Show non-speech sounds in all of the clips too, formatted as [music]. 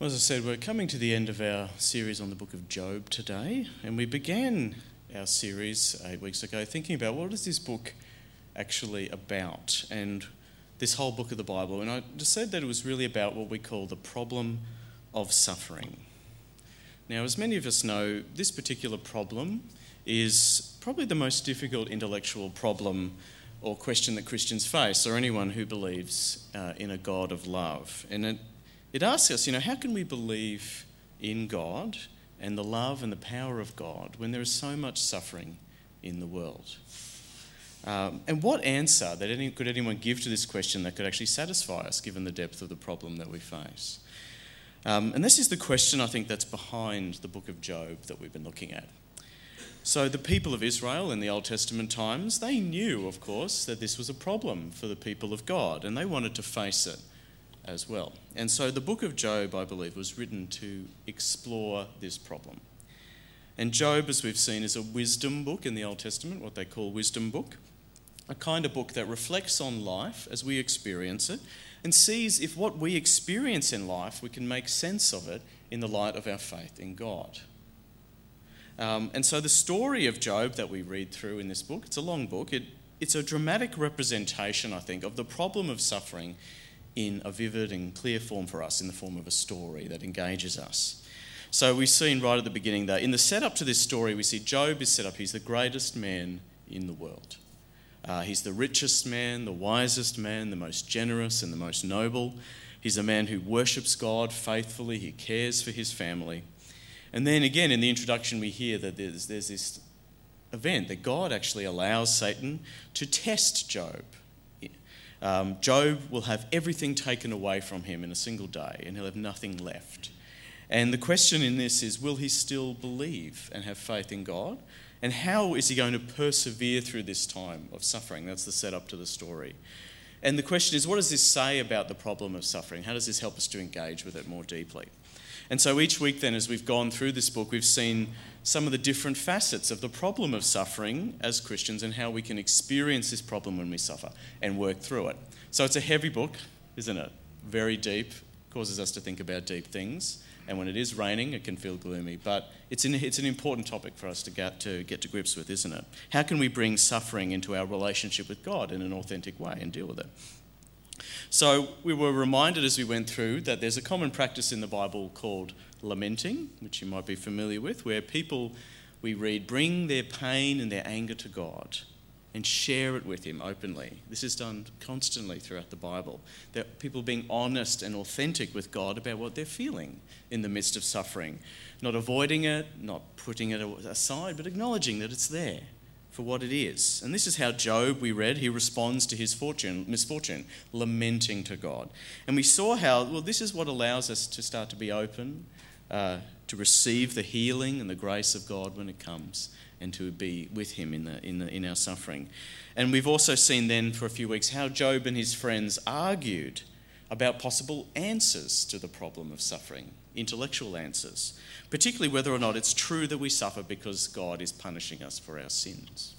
Well, as I said, we're coming to the end of our series on the book of Job today, and we began our series eight weeks ago thinking about what is this book actually about, and this whole book of the Bible. And I just said that it was really about what we call the problem of suffering. Now, as many of us know, this particular problem is probably the most difficult intellectual problem or question that Christians face, or anyone who believes uh, in a God of love. And it it asks us, you know, how can we believe in God and the love and the power of God when there is so much suffering in the world? Um, and what answer that any, could anyone give to this question that could actually satisfy us given the depth of the problem that we face? Um, and this is the question I think that's behind the book of Job that we've been looking at. So, the people of Israel in the Old Testament times, they knew, of course, that this was a problem for the people of God and they wanted to face it as well. And so the book of Job, I believe, was written to explore this problem. And Job, as we've seen, is a wisdom book in the Old Testament, what they call wisdom book, a kind of book that reflects on life as we experience it and sees if what we experience in life, we can make sense of it in the light of our faith in God. Um, and so the story of Job that we read through in this book, it's a long book, it, it's a dramatic representation, I think, of the problem of suffering in a vivid and clear form for us, in the form of a story that engages us. So we've seen right at the beginning that in the setup to this story, we see Job is set up, he's the greatest man in the world. Uh, he's the richest man, the wisest man, the most generous and the most noble. He's a man who worships God faithfully, he cares for his family. And then again, in the introduction, we hear that there's, there's this event that God actually allows Satan to test Job. Um, Job will have everything taken away from him in a single day, and he'll have nothing left. And the question in this is will he still believe and have faith in God? And how is he going to persevere through this time of suffering? That's the setup to the story. And the question is what does this say about the problem of suffering? How does this help us to engage with it more deeply? And so each week, then, as we've gone through this book, we've seen some of the different facets of the problem of suffering as Christians and how we can experience this problem when we suffer and work through it. So it's a heavy book, isn't it? Very deep, causes us to think about deep things. And when it is raining, it can feel gloomy. But it's an, it's an important topic for us to get, to get to grips with, isn't it? How can we bring suffering into our relationship with God in an authentic way and deal with it? So we were reminded as we went through that there's a common practice in the Bible called lamenting, which you might be familiar with, where people, we read, bring their pain and their anger to God and share it with Him openly. This is done constantly throughout the Bible. That people being honest and authentic with God about what they're feeling in the midst of suffering, not avoiding it, not putting it aside, but acknowledging that it's there for what it is. And this is how Job, we read, he responds to his fortune, misfortune, lamenting to God. And we saw how, well, this is what allows us to start to be open, uh, to receive the healing and the grace of God when it comes, and to be with him in, the, in, the, in our suffering. And we've also seen then for a few weeks how Job and his friends argued about possible answers to the problem of suffering, intellectual answers particularly whether or not it's true that we suffer because God is punishing us for our sins.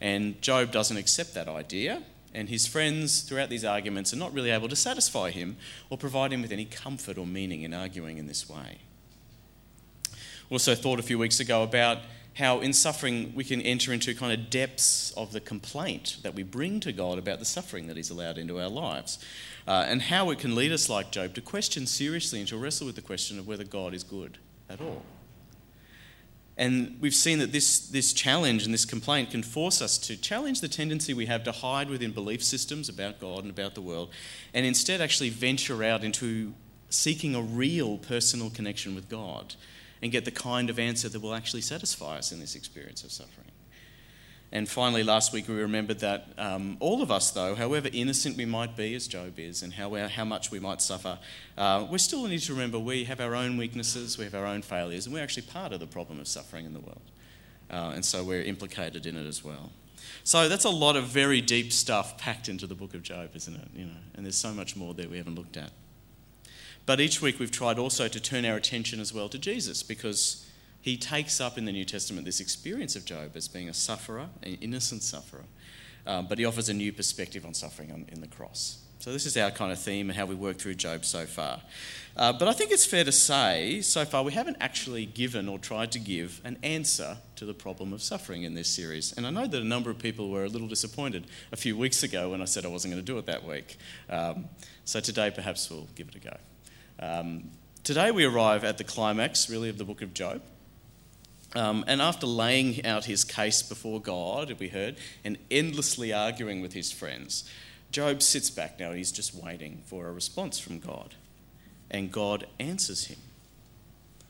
And Job doesn't accept that idea, and his friends throughout these arguments are not really able to satisfy him or provide him with any comfort or meaning in arguing in this way. Also, thought a few weeks ago about how in suffering we can enter into kind of depths of the complaint that we bring to God about the suffering that He's allowed into our lives, uh, and how it can lead us, like Job, to question seriously and to wrestle with the question of whether God is good at all. And we've seen that this, this challenge and this complaint can force us to challenge the tendency we have to hide within belief systems about God and about the world, and instead actually venture out into seeking a real personal connection with God and get the kind of answer that will actually satisfy us in this experience of suffering. And finally, last week we remembered that um, all of us, though, however innocent we might be, as Job is, and how, how much we might suffer, uh, we still need to remember we have our own weaknesses, we have our own failures, and we're actually part of the problem of suffering in the world. Uh, and so we're implicated in it as well. So that's a lot of very deep stuff packed into the book of Job, isn't it? You know, and there's so much more there we haven't looked at. But each week we've tried also to turn our attention as well to Jesus because he takes up in the New Testament this experience of Job as being a sufferer, an innocent sufferer, um, but he offers a new perspective on suffering on, in the cross. So, this is our kind of theme and how we work through Job so far. Uh, but I think it's fair to say, so far, we haven't actually given or tried to give an answer to the problem of suffering in this series. And I know that a number of people were a little disappointed a few weeks ago when I said I wasn't going to do it that week. Um, so, today, perhaps we'll give it a go. Um, today, we arrive at the climax, really, of the book of Job. Um, and after laying out his case before God, we heard, and endlessly arguing with his friends, Job sits back now and he's just waiting for a response from God. And God answers him.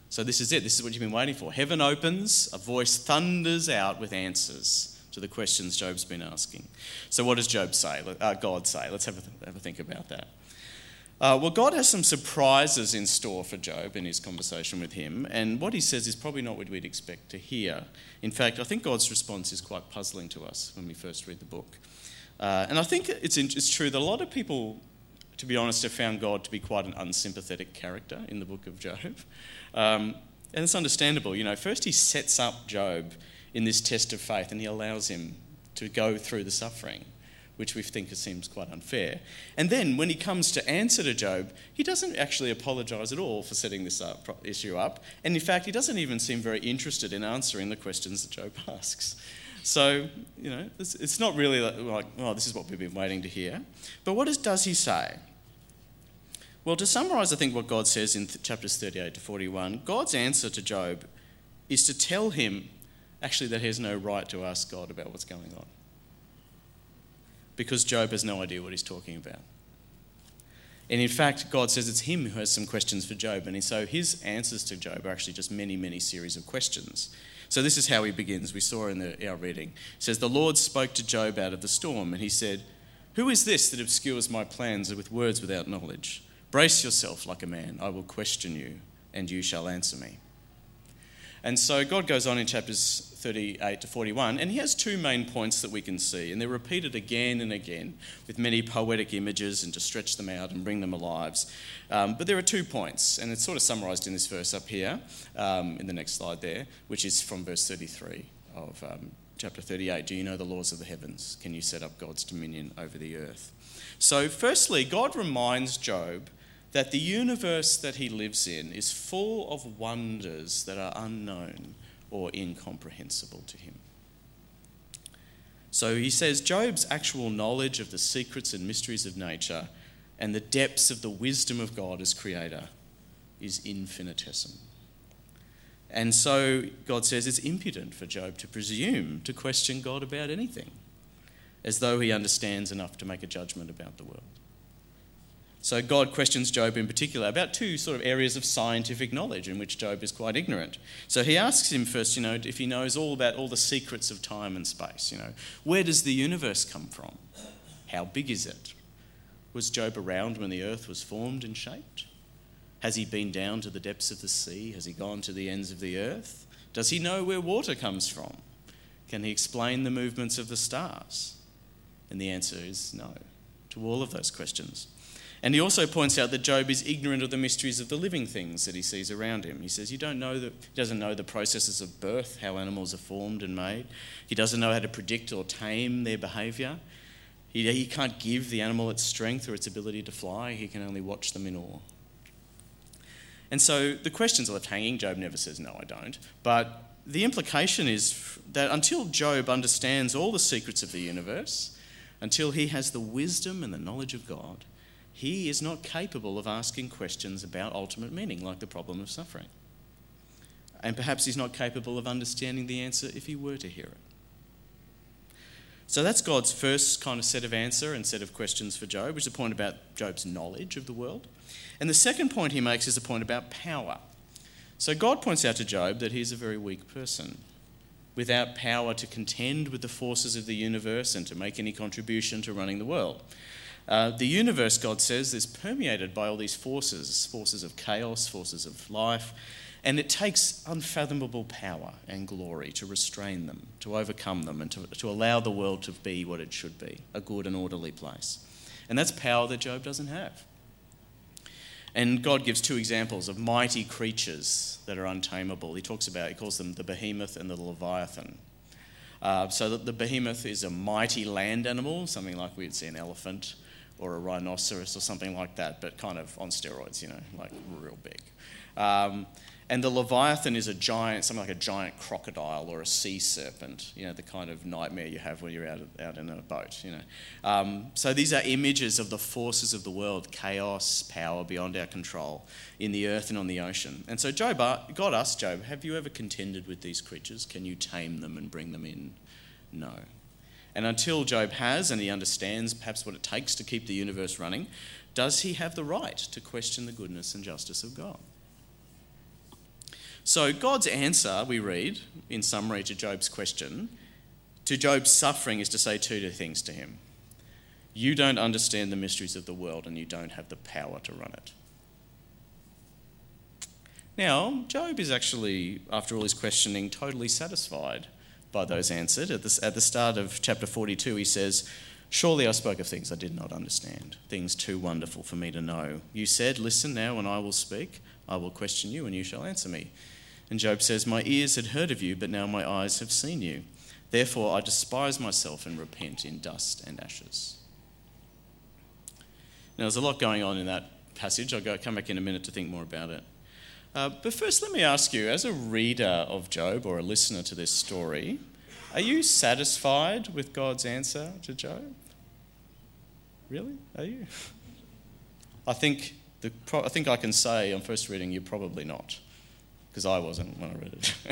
So, this is it. This is what you've been waiting for. Heaven opens, a voice thunders out with answers to the questions Job's been asking. So, what does Job say? Uh, God say? Let's have a, have a think about that. Uh, well, God has some surprises in store for Job in his conversation with him, and what he says is probably not what we'd expect to hear. In fact, I think God's response is quite puzzling to us when we first read the book. Uh, and I think it's, it's true that a lot of people, to be honest, have found God to be quite an unsympathetic character in the book of Job. Um, and it's understandable. You know, first he sets up Job in this test of faith and he allows him to go through the suffering which we think seems quite unfair. And then when he comes to answer to Job, he doesn't actually apologise at all for setting this up, issue up. And in fact, he doesn't even seem very interested in answering the questions that Job [laughs] asks. So, you know, it's, it's not really like, like, oh, this is what we've been waiting to hear. But what is, does he say? Well, to summarise, I think what God says in th- chapters 38 to 41, God's answer to Job is to tell him actually that he has no right to ask God about what's going on because Job has no idea what he's talking about. And in fact, God says it's him who has some questions for Job. And so his answers to Job are actually just many, many series of questions. So this is how he begins. We saw in the, our reading. It says, The Lord spoke to Job out of the storm, and he said, Who is this that obscures my plans with words without knowledge? Brace yourself like a man. I will question you, and you shall answer me. And so God goes on in chapters 38 to 41, and he has two main points that we can see, and they're repeated again and again with many poetic images and to stretch them out and bring them alive. Um, but there are two points, and it's sort of summarised in this verse up here, um, in the next slide there, which is from verse 33 of um, chapter 38. Do you know the laws of the heavens? Can you set up God's dominion over the earth? So, firstly, God reminds Job that the universe that he lives in is full of wonders that are unknown or incomprehensible to him. So he says Job's actual knowledge of the secrets and mysteries of nature and the depths of the wisdom of God as creator is infinitesimal. And so God says it's impudent for Job to presume to question God about anything, as though he understands enough to make a judgment about the world. So God questions Job in particular about two sort of areas of scientific knowledge in which Job is quite ignorant. So he asks him first, you know, if he knows all about all the secrets of time and space, you know, where does the universe come from? How big is it? Was Job around when the earth was formed and shaped? Has he been down to the depths of the sea? Has he gone to the ends of the earth? Does he know where water comes from? Can he explain the movements of the stars? And the answer is no to all of those questions. And he also points out that Job is ignorant of the mysteries of the living things that he sees around him. He says he don't know the, he doesn't know the processes of birth, how animals are formed and made. He doesn't know how to predict or tame their behaviour. He, he can't give the animal its strength or its ability to fly. He can only watch them in awe. And so the questions are left hanging. Job never says, No, I don't. But the implication is that until Job understands all the secrets of the universe, until he has the wisdom and the knowledge of God, he is not capable of asking questions about ultimate meaning, like the problem of suffering. And perhaps he's not capable of understanding the answer if he were to hear it. So that's God's first kind of set of answer and set of questions for Job, which is a point about Job's knowledge of the world. And the second point he makes is a point about power. So God points out to Job that he's a very weak person, without power to contend with the forces of the universe and to make any contribution to running the world. Uh, the universe, God says, is permeated by all these forces forces of chaos, forces of life, and it takes unfathomable power and glory to restrain them, to overcome them, and to, to allow the world to be what it should be a good and orderly place. And that's power that Job doesn't have. And God gives two examples of mighty creatures that are untamable. He talks about, he calls them the behemoth and the leviathan. Uh, so that the behemoth is a mighty land animal, something like we'd see an elephant or a rhinoceros or something like that, but kind of on steroids, you know, like real big. Um, and the Leviathan is a giant, something like a giant crocodile or a sea serpent, you know, the kind of nightmare you have when you're out, out in a boat, you know. Um, so these are images of the forces of the world chaos, power beyond our control in the earth and on the ocean. And so Job, God asked Job, Have you ever contended with these creatures? Can you tame them and bring them in? No. And until Job has and he understands perhaps what it takes to keep the universe running, does he have the right to question the goodness and justice of God? So, God's answer, we read in summary to Job's question, to Job's suffering, is to say two things to him You don't understand the mysteries of the world, and you don't have the power to run it. Now, Job is actually, after all his questioning, totally satisfied by those answered. At the, at the start of chapter 42, he says, Surely I spoke of things I did not understand, things too wonderful for me to know. You said, Listen now, and I will speak. I will question you, and you shall answer me. And Job says, My ears had heard of you, but now my eyes have seen you. Therefore I despise myself and repent in dust and ashes. Now, there's a lot going on in that passage. I'll go, come back in a minute to think more about it. Uh, but first, let me ask you, as a reader of Job or a listener to this story, are you satisfied with God's answer to Job? Really? Are you? I think, the, I think I can say on first reading, you're probably not because I wasn't when I read it. [laughs]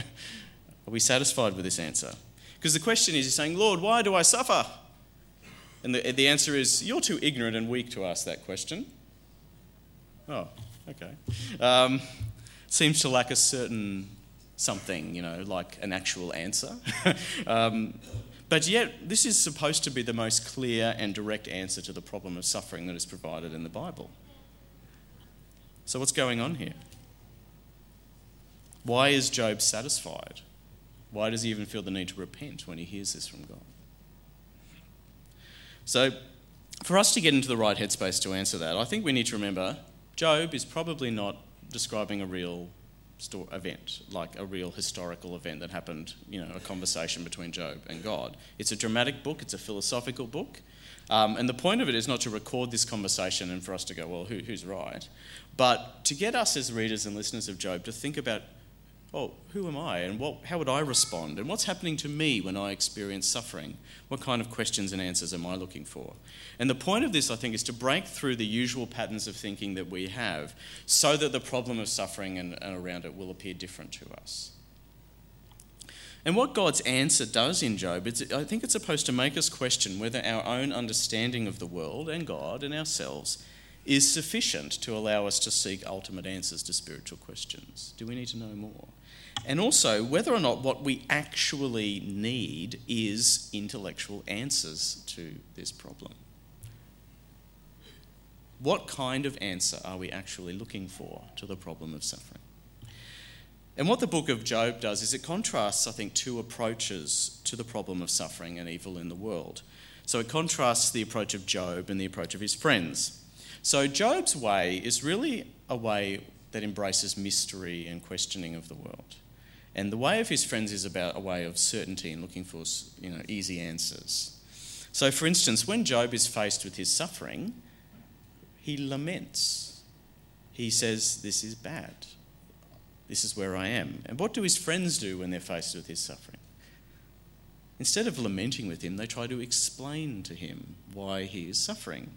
Are we satisfied with this answer? Because the question is, you're saying, Lord, why do I suffer? And the, the answer is, you're too ignorant and weak to ask that question. Oh, okay. Um, seems to lack a certain something, you know, like an actual answer. [laughs] um, but yet, this is supposed to be the most clear and direct answer to the problem of suffering that is provided in the Bible. So, what's going on here? Why is Job satisfied? Why does he even feel the need to repent when he hears this from God? So, for us to get into the right headspace to answer that, I think we need to remember Job is probably not describing a real event, like a real historical event that happened, you know, a conversation between Job and God. It's a dramatic book, it's a philosophical book. Um, and the point of it is not to record this conversation and for us to go, well, who, who's right? But to get us as readers and listeners of Job to think about oh, who am I and what, how would I respond? And what's happening to me when I experience suffering? What kind of questions and answers am I looking for? And the point of this, I think, is to break through the usual patterns of thinking that we have so that the problem of suffering and, and around it will appear different to us. And what God's answer does in Job, I think it's supposed to make us question whether our own understanding of the world and God and ourselves is sufficient to allow us to seek ultimate answers to spiritual questions. Do we need to know more? And also whether or not what we actually need is intellectual answers to this problem. What kind of answer are we actually looking for to the problem of suffering? And what the book of Job does is it contrasts, I think, two approaches to the problem of suffering and evil in the world. So it contrasts the approach of Job and the approach of his friends. So Job's way is really a way that embraces mystery and questioning of the world. And the way of his friends is about a way of certainty and looking for you know, easy answers. So, for instance, when Job is faced with his suffering, he laments. He says, This is bad. This is where I am. And what do his friends do when they're faced with his suffering? Instead of lamenting with him, they try to explain to him why he is suffering.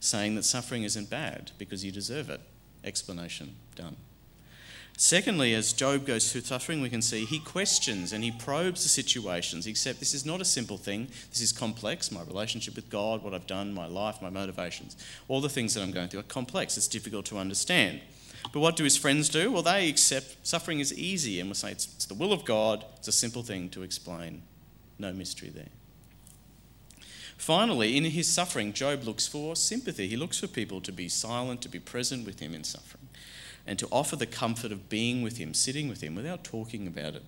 Saying that suffering isn't bad because you deserve it. Explanation done. Secondly, as Job goes through suffering, we can see he questions and he probes the situations, except this is not a simple thing. This is complex. My relationship with God, what I've done, my life, my motivations, all the things that I'm going through are complex. It's difficult to understand. But what do his friends do? Well, they accept suffering is easy and will say it's, it's the will of God. It's a simple thing to explain. No mystery there. Finally, in his suffering, Job looks for sympathy. He looks for people to be silent, to be present with him in suffering and to offer the comfort of being with Him, sitting with Him without talking about it,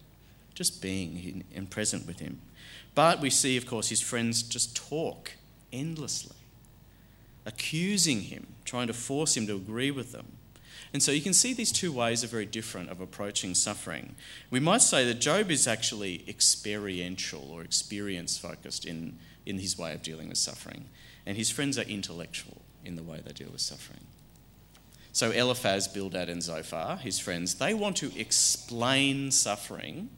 just being and present with Him. But we see, of course, his friends just talk endlessly, accusing him, trying to force him to agree with them. And so you can see these two ways are very different of approaching suffering. We might say that Job is actually experiential or experience focused in in his way of dealing with suffering. And his friends are intellectual in the way they deal with suffering. So Eliphaz, Bildad, and Zophar, his friends, they want to explain suffering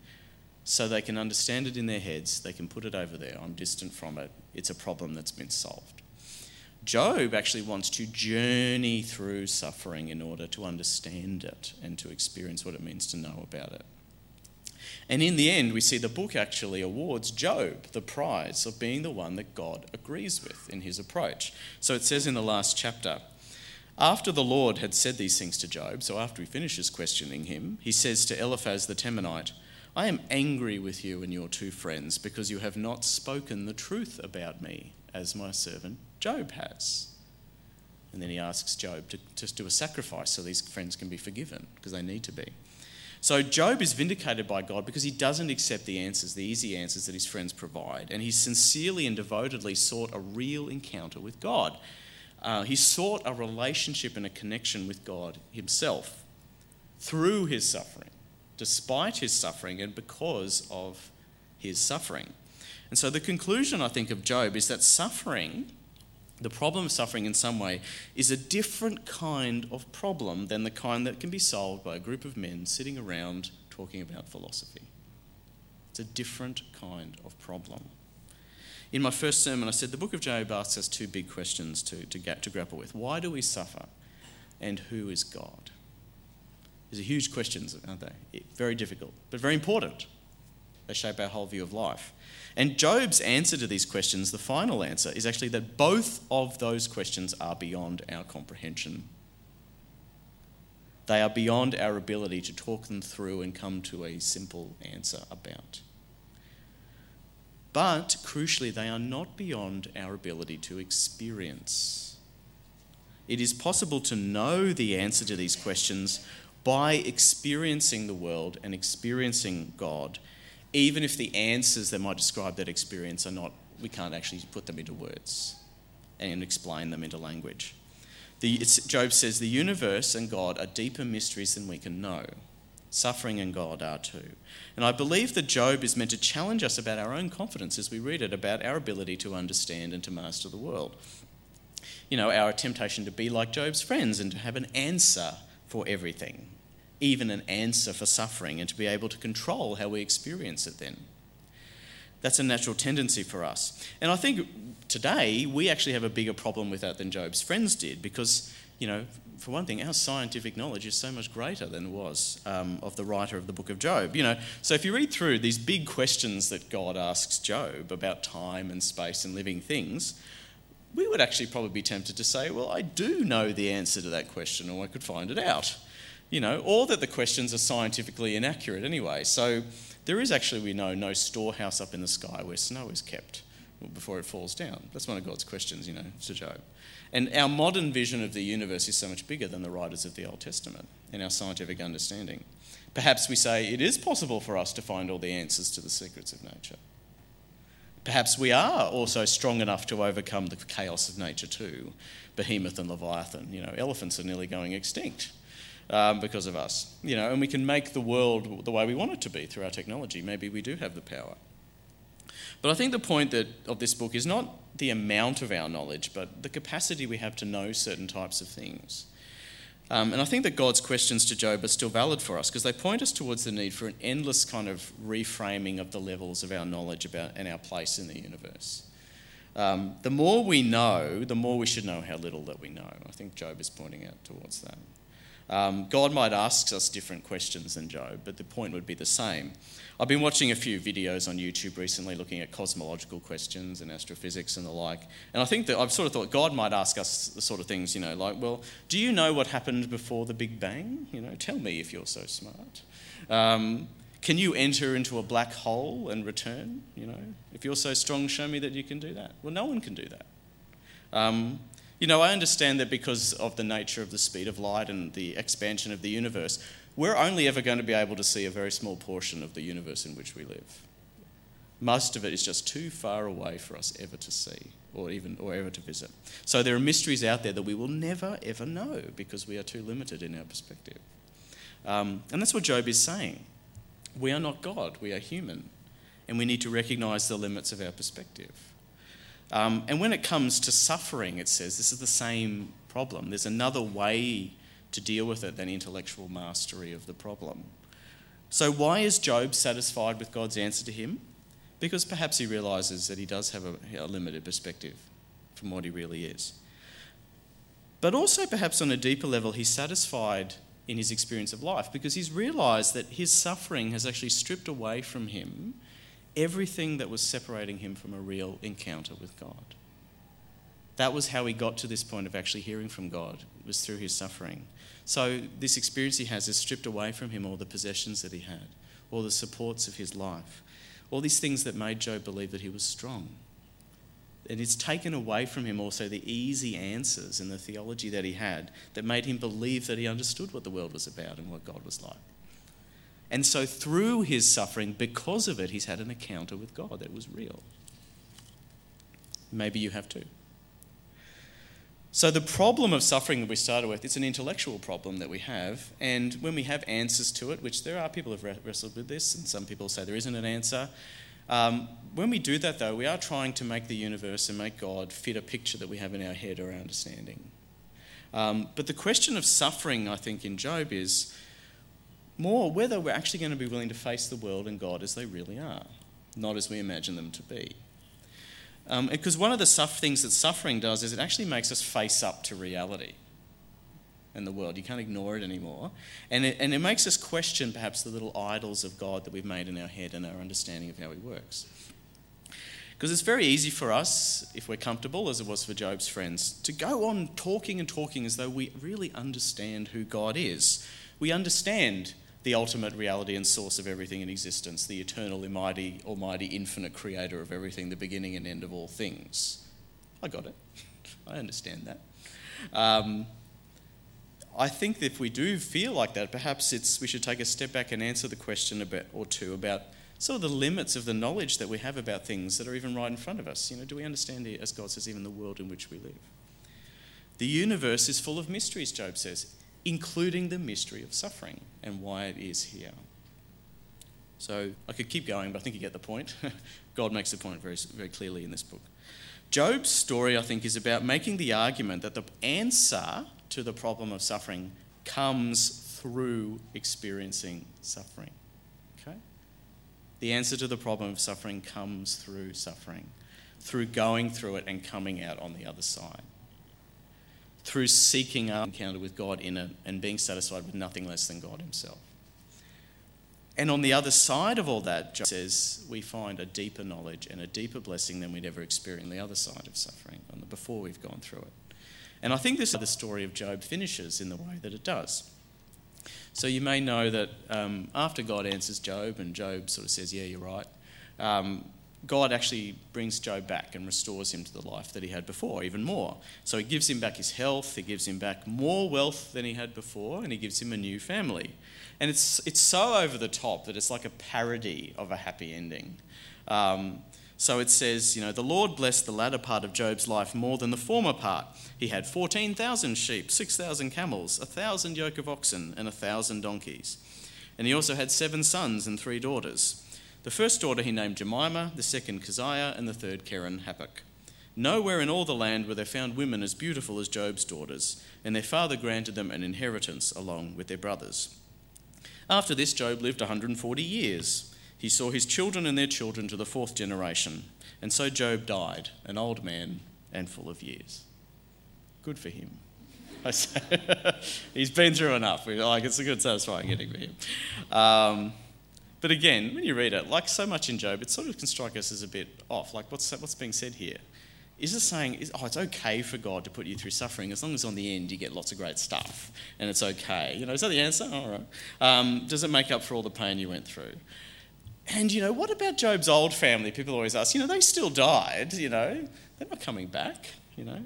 so they can understand it in their heads. They can put it over there. I'm distant from it. It's a problem that's been solved. Job actually wants to journey through suffering in order to understand it and to experience what it means to know about it. And in the end, we see the book actually awards Job the prize of being the one that God agrees with in his approach. So it says in the last chapter, after the Lord had said these things to Job, so after he finishes questioning him, he says to Eliphaz the Temanite, I am angry with you and your two friends because you have not spoken the truth about me as my servant Job has. And then he asks Job to just do a sacrifice so these friends can be forgiven because they need to be. So Job is vindicated by God because he doesn't accept the answers, the easy answers that his friends provide. And he sincerely and devotedly sought a real encounter with God. Uh, he sought a relationship and a connection with God himself through his suffering despite his suffering and because of his suffering. And so the conclusion, I think, of Job is that suffering, the problem of suffering in some way, is a different kind of problem than the kind that can be solved by a group of men sitting around talking about philosophy. It's a different kind of problem. In my first sermon, I said the book of Job asks us two big questions to, to, to grapple with. Why do we suffer? And who is God? These are huge questions, aren't they? Very difficult, but very important. They shape our whole view of life. And Job's answer to these questions, the final answer, is actually that both of those questions are beyond our comprehension. They are beyond our ability to talk them through and come to a simple answer about. But crucially, they are not beyond our ability to experience. It is possible to know the answer to these questions by experiencing the world and experiencing God, even if the answers that might describe that experience are not, we can't actually put them into words and explain them into language. The, Job says the universe and God are deeper mysteries than we can know. Suffering and God are too. And I believe that Job is meant to challenge us about our own confidence as we read it, about our ability to understand and to master the world. You know, our temptation to be like Job's friends and to have an answer for everything even an answer for suffering and to be able to control how we experience it then. That's a natural tendency for us. And I think today we actually have a bigger problem with that than Job's friends did because, you know, for one thing, our scientific knowledge is so much greater than it was um, of the writer of the book of Job. You know, so if you read through these big questions that God asks Job about time and space and living things, we would actually probably be tempted to say, well, I do know the answer to that question, or I could find it out you know, or that the questions are scientifically inaccurate anyway. So there is actually, we know, no storehouse up in the sky where snow is kept before it falls down. That's one of God's questions, you know, to Job. And our modern vision of the universe is so much bigger than the writers of the Old Testament in our scientific understanding. Perhaps we say it is possible for us to find all the answers to the secrets of nature. Perhaps we are also strong enough to overcome the chaos of nature too. Behemoth and Leviathan, you know, elephants are nearly going extinct um, because of us. You know, and we can make the world the way we want it to be through our technology. Maybe we do have the power. But I think the point that, of this book is not the amount of our knowledge, but the capacity we have to know certain types of things. Um, and I think that God's questions to Job are still valid for us because they point us towards the need for an endless kind of reframing of the levels of our knowledge about and our place in the universe. Um, the more we know, the more we should know how little that we know. I think Job is pointing out towards that. Um, God might ask us different questions than Job, but the point would be the same. I've been watching a few videos on YouTube recently looking at cosmological questions and astrophysics and the like. And I think that I've sort of thought God might ask us the sort of things, you know, like, well, do you know what happened before the Big Bang? You know, tell me if you're so smart. Um, can you enter into a black hole and return? You know, if you're so strong, show me that you can do that. Well, no one can do that. Um, you know, I understand that because of the nature of the speed of light and the expansion of the universe, we're only ever going to be able to see a very small portion of the universe in which we live. Most of it is just too far away for us ever to see or even or ever to visit. So there are mysteries out there that we will never ever know because we are too limited in our perspective. Um, and that's what Job is saying. We are not God, we are human, and we need to recognize the limits of our perspective. Um, and when it comes to suffering, it says this is the same problem. There's another way to deal with it than intellectual mastery of the problem. So, why is Job satisfied with God's answer to him? Because perhaps he realizes that he does have a, a limited perspective from what he really is. But also, perhaps on a deeper level, he's satisfied in his experience of life because he's realized that his suffering has actually stripped away from him everything that was separating him from a real encounter with God. That was how he got to this point of actually hearing from God, it was through his suffering. So, this experience he has has stripped away from him all the possessions that he had, all the supports of his life, all these things that made Job believe that he was strong. And it's taken away from him also the easy answers and the theology that he had that made him believe that he understood what the world was about and what God was like. And so, through his suffering, because of it, he's had an encounter with God that was real. Maybe you have too. So, the problem of suffering that we started with, it's an intellectual problem that we have. And when we have answers to it, which there are people who have wrestled with this, and some people say there isn't an answer, um, when we do that, though, we are trying to make the universe and make God fit a picture that we have in our head or our understanding. Um, but the question of suffering, I think, in Job is more whether we're actually going to be willing to face the world and God as they really are, not as we imagine them to be. Um, because one of the things that suffering does is it actually makes us face up to reality and the world. You can't ignore it anymore. And it, and it makes us question perhaps the little idols of God that we've made in our head and our understanding of how He works. Because it's very easy for us, if we're comfortable, as it was for Job's friends, to go on talking and talking as though we really understand who God is. We understand the ultimate reality and source of everything in existence, the eternal, almighty, almighty, infinite creator of everything, the beginning and end of all things. I got it. [laughs] I understand that. Um, I think if we do feel like that, perhaps it's, we should take a step back and answer the question about, or two about sort of the limits of the knowledge that we have about things that are even right in front of us. You know, do we understand, as God says, even the world in which we live? The universe is full of mysteries, Job says including the mystery of suffering and why it is here. So I could keep going, but I think you get the point. [laughs] God makes the point very, very clearly in this book. Job's story, I think, is about making the argument that the answer to the problem of suffering comes through experiencing suffering. Okay? The answer to the problem of suffering comes through suffering, through going through it and coming out on the other side through seeking our encounter with God in it and being satisfied with nothing less than God Himself. And on the other side of all that, Job says we find a deeper knowledge and a deeper blessing than we'd ever experienced on the other side of suffering, on the, before we've gone through it. And I think this is the story of Job finishes in the way that it does. So you may know that um, after God answers Job, and Job sort of says, Yeah, you're right, um, God actually brings Job back and restores him to the life that he had before, even more. So he gives him back his health, he gives him back more wealth than he had before, and he gives him a new family. And it's, it's so over the top that it's like a parody of a happy ending. Um, so it says, you know, the Lord blessed the latter part of Job's life more than the former part. He had 14,000 sheep, 6,000 camels, a 1,000 yoke of oxen, and a 1,000 donkeys. And he also had seven sons and three daughters. The first daughter he named Jemima, the second Keziah, and the third Keren-Happuch. Nowhere in all the land were there found women as beautiful as Job's daughters, and their father granted them an inheritance along with their brothers. After this, Job lived 140 years. He saw his children and their children to the fourth generation, and so Job died, an old man and full of years. Good for him. [laughs] He's been through enough. Like it's a good, satisfying ending for him. Um, but again, when you read it, like so much in Job, it sort of can strike us as a bit off. Like, what's, what's being said here? Is it saying, is, oh, it's okay for God to put you through suffering as long as on the end you get lots of great stuff and it's okay? You know, is that the answer? All right. Um, does it make up for all the pain you went through? And, you know, what about Job's old family? People always ask, you know, they still died, you know, they're not coming back, you know.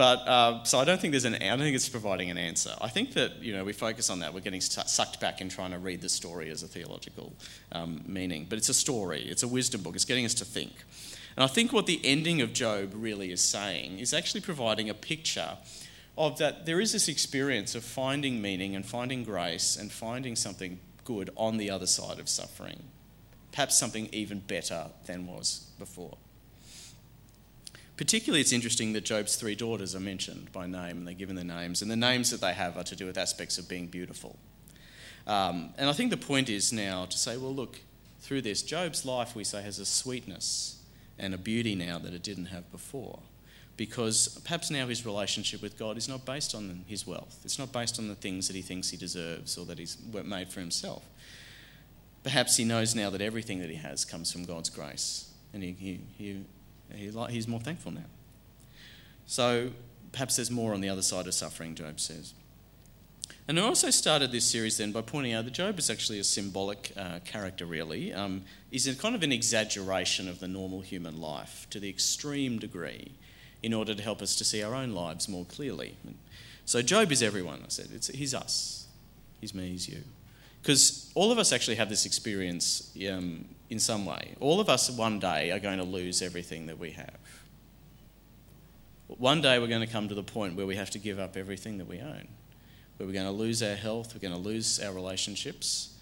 But uh, so I don't think there's an. I don't think it's providing an answer. I think that you know we focus on that. We're getting sucked back in trying to read the story as a theological um, meaning. But it's a story. It's a wisdom book. It's getting us to think. And I think what the ending of Job really is saying is actually providing a picture of that there is this experience of finding meaning and finding grace and finding something good on the other side of suffering. Perhaps something even better than was before. Particularly, it's interesting that Job's three daughters are mentioned by name and they're given their names, and the names that they have are to do with aspects of being beautiful. Um, and I think the point is now to say, well, look, through this, Job's life, we say, has a sweetness and a beauty now that it didn't have before. Because perhaps now his relationship with God is not based on his wealth. It's not based on the things that he thinks he deserves or that he's made for himself. Perhaps he knows now that everything that he has comes from God's grace, and he, he, he, he he's more thankful now. So perhaps there's more on the other side of suffering, Job says. And I also started this series then by pointing out that Job is actually a symbolic uh, character, really. Um, he's kind of an exaggeration of the normal human life to the extreme degree in order to help us to see our own lives more clearly. So Job is everyone, I said. It's, he's us. He's me, he's you. Because all of us actually have this experience um, in some way. All of us one day are going to lose everything that we have. One day we're going to come to the point where we have to give up everything that we own where we're going to lose our health, we're going to lose our relationships,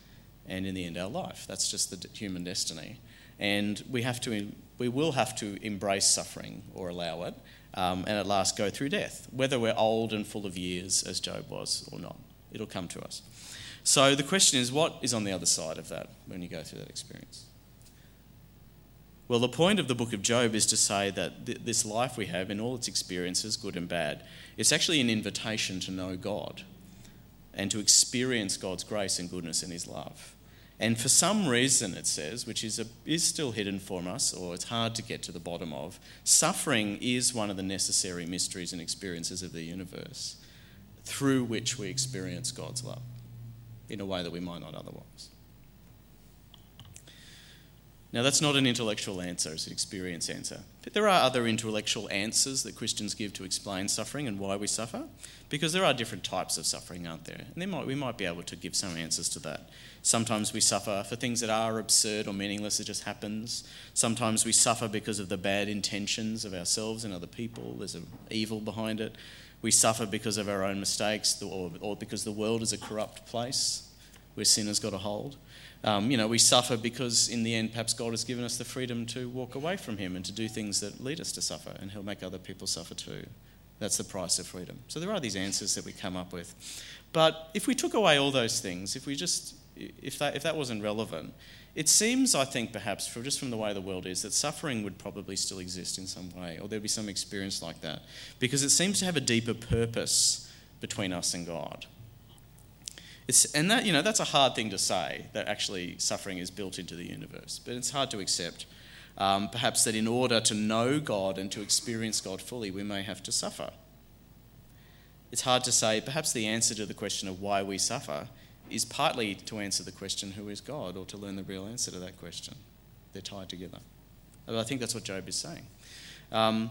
and in the end, our life. That's just the human destiny. And we, have to, we will have to embrace suffering or allow it, um, and at last go through death, whether we're old and full of years, as Job was, or not. It'll come to us. So the question is, what is on the other side of that when you go through that experience? Well, the point of the book of Job is to say that th- this life we have, in all its experiences, good and bad, it's actually an invitation to know God and to experience God's grace and goodness and His love. And for some reason, it says, which is, a, is still hidden from us or it's hard to get to the bottom of, suffering is one of the necessary mysteries and experiences of the universe through which we experience God's love in a way that we might not otherwise. Now, that's not an intellectual answer, it's an experience answer. But there are other intellectual answers that Christians give to explain suffering and why we suffer, because there are different types of suffering, aren't there? And might, we might be able to give some answers to that. Sometimes we suffer for things that are absurd or meaningless, it just happens. Sometimes we suffer because of the bad intentions of ourselves and other people, there's an evil behind it. We suffer because of our own mistakes or, or because the world is a corrupt place where sin has got a hold. Um, you know, we suffer because in the end, perhaps God has given us the freedom to walk away from Him and to do things that lead us to suffer, and He'll make other people suffer too. That's the price of freedom. So there are these answers that we come up with. But if we took away all those things, if we just, if that, if that wasn't relevant, it seems, I think, perhaps, for just from the way the world is, that suffering would probably still exist in some way, or there'd be some experience like that, because it seems to have a deeper purpose between us and God. It's, and that, you know, that's a hard thing to say, that actually suffering is built into the universe. But it's hard to accept. Um, perhaps that in order to know God and to experience God fully, we may have to suffer. It's hard to say, perhaps the answer to the question of why we suffer is partly to answer the question, who is God, or to learn the real answer to that question. They're tied together. I think that's what Job is saying. Um,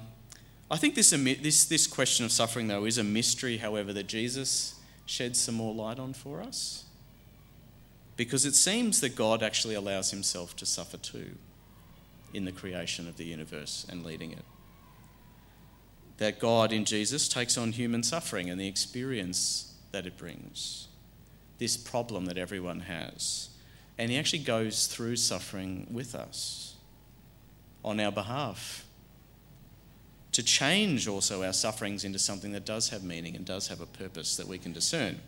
I think this, this, this question of suffering, though, is a mystery, however, that Jesus sheds some more light on for us? Because it seems that God actually allows himself to suffer too in the creation of the universe and leading it. That God in Jesus takes on human suffering and the experience that it brings, this problem that everyone has. And he actually goes through suffering with us on our behalf to change also our sufferings into something that does have meaning and does have a purpose that we can discern.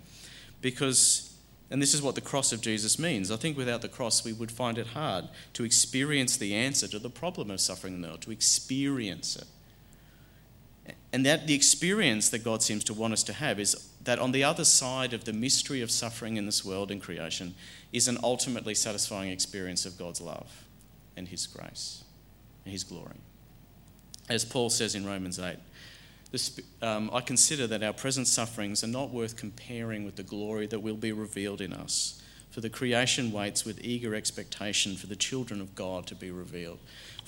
Because, and this is what the cross of Jesus means, I think without the cross we would find it hard to experience the answer to the problem of suffering in the world, to experience it. And that the experience that God seems to want us to have is that on the other side of the mystery of suffering in this world and creation is an ultimately satisfying experience of God's love and His grace and His glory. As Paul says in Romans 8, this, um, I consider that our present sufferings are not worth comparing with the glory that will be revealed in us. For the creation waits with eager expectation for the children of God to be revealed.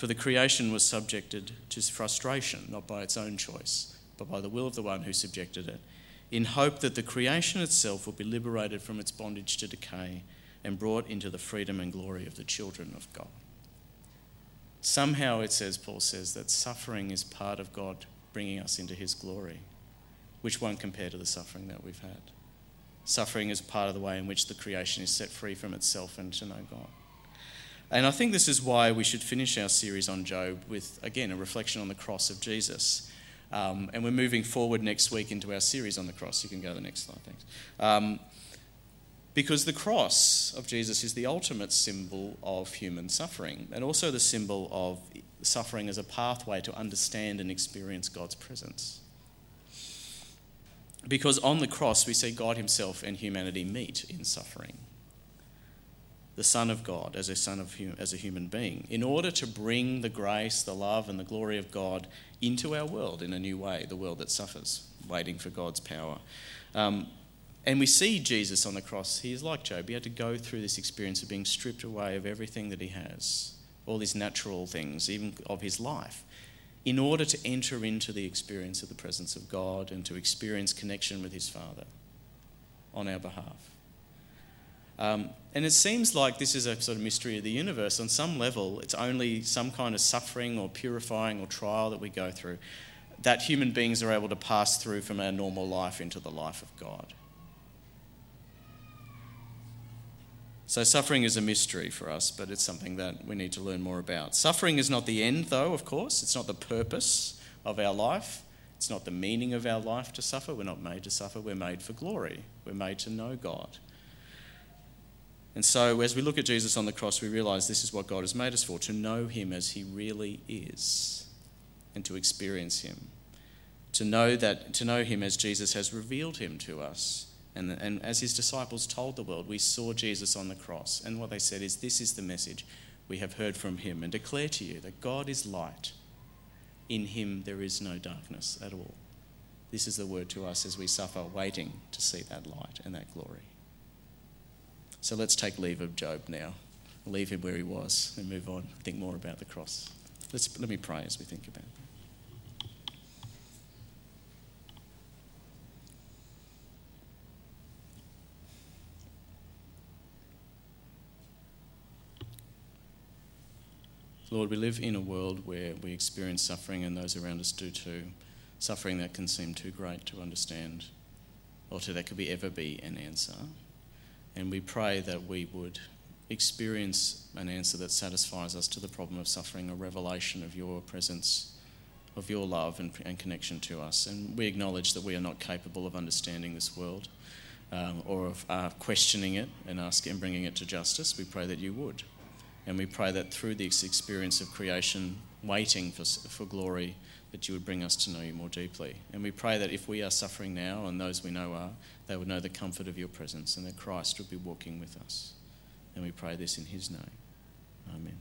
For the creation was subjected to frustration, not by its own choice, but by the will of the one who subjected it, in hope that the creation itself will be liberated from its bondage to decay and brought into the freedom and glory of the children of God. Somehow it says, Paul says, that suffering is part of God bringing us into his glory, which won't compare to the suffering that we've had. Suffering is part of the way in which the creation is set free from itself and to know God. And I think this is why we should finish our series on Job with, again, a reflection on the cross of Jesus. Um, and we're moving forward next week into our series on the cross. You can go to the next slide, thanks. Um, because the cross of Jesus is the ultimate symbol of human suffering and also the symbol of suffering as a pathway to understand and experience God's presence. Because on the cross, we see God Himself and humanity meet in suffering. The Son of God as a son of as a human being, in order to bring the grace, the love, and the glory of God into our world in a new way, the world that suffers, waiting for God's power. Um, and we see Jesus on the cross. He is like Job. He had to go through this experience of being stripped away of everything that he has, all these natural things, even of his life, in order to enter into the experience of the presence of God and to experience connection with his Father on our behalf. Um, and it seems like this is a sort of mystery of the universe. On some level, it's only some kind of suffering or purifying or trial that we go through that human beings are able to pass through from our normal life into the life of God. So, suffering is a mystery for us, but it's something that we need to learn more about. Suffering is not the end, though, of course. It's not the purpose of our life. It's not the meaning of our life to suffer. We're not made to suffer. We're made for glory. We're made to know God. And so, as we look at Jesus on the cross, we realize this is what God has made us for to know Him as He really is and to experience Him. To know, that, to know Him as Jesus has revealed Him to us and, and as his disciples told the world, we saw Jesus on the cross. And what they said is, This is the message we have heard from him, and declare to you that God is light. In him there is no darkness at all. This is the word to us as we suffer, waiting to see that light and that glory. So let's take leave of Job now. Leave him where he was and move on, think more about the cross. Let's, let me pray as we think about it. Lord, we live in a world where we experience suffering and those around us do too. Suffering that can seem too great to understand or to that could be ever be an answer. And we pray that we would experience an answer that satisfies us to the problem of suffering, a revelation of your presence, of your love and, and connection to us. And we acknowledge that we are not capable of understanding this world um, or of uh, questioning it and asking and bringing it to justice. We pray that you would. And we pray that through this experience of creation, waiting for, for glory, that you would bring us to know you more deeply. And we pray that if we are suffering now, and those we know are, they would know the comfort of your presence and that Christ would be walking with us. And we pray this in his name. Amen.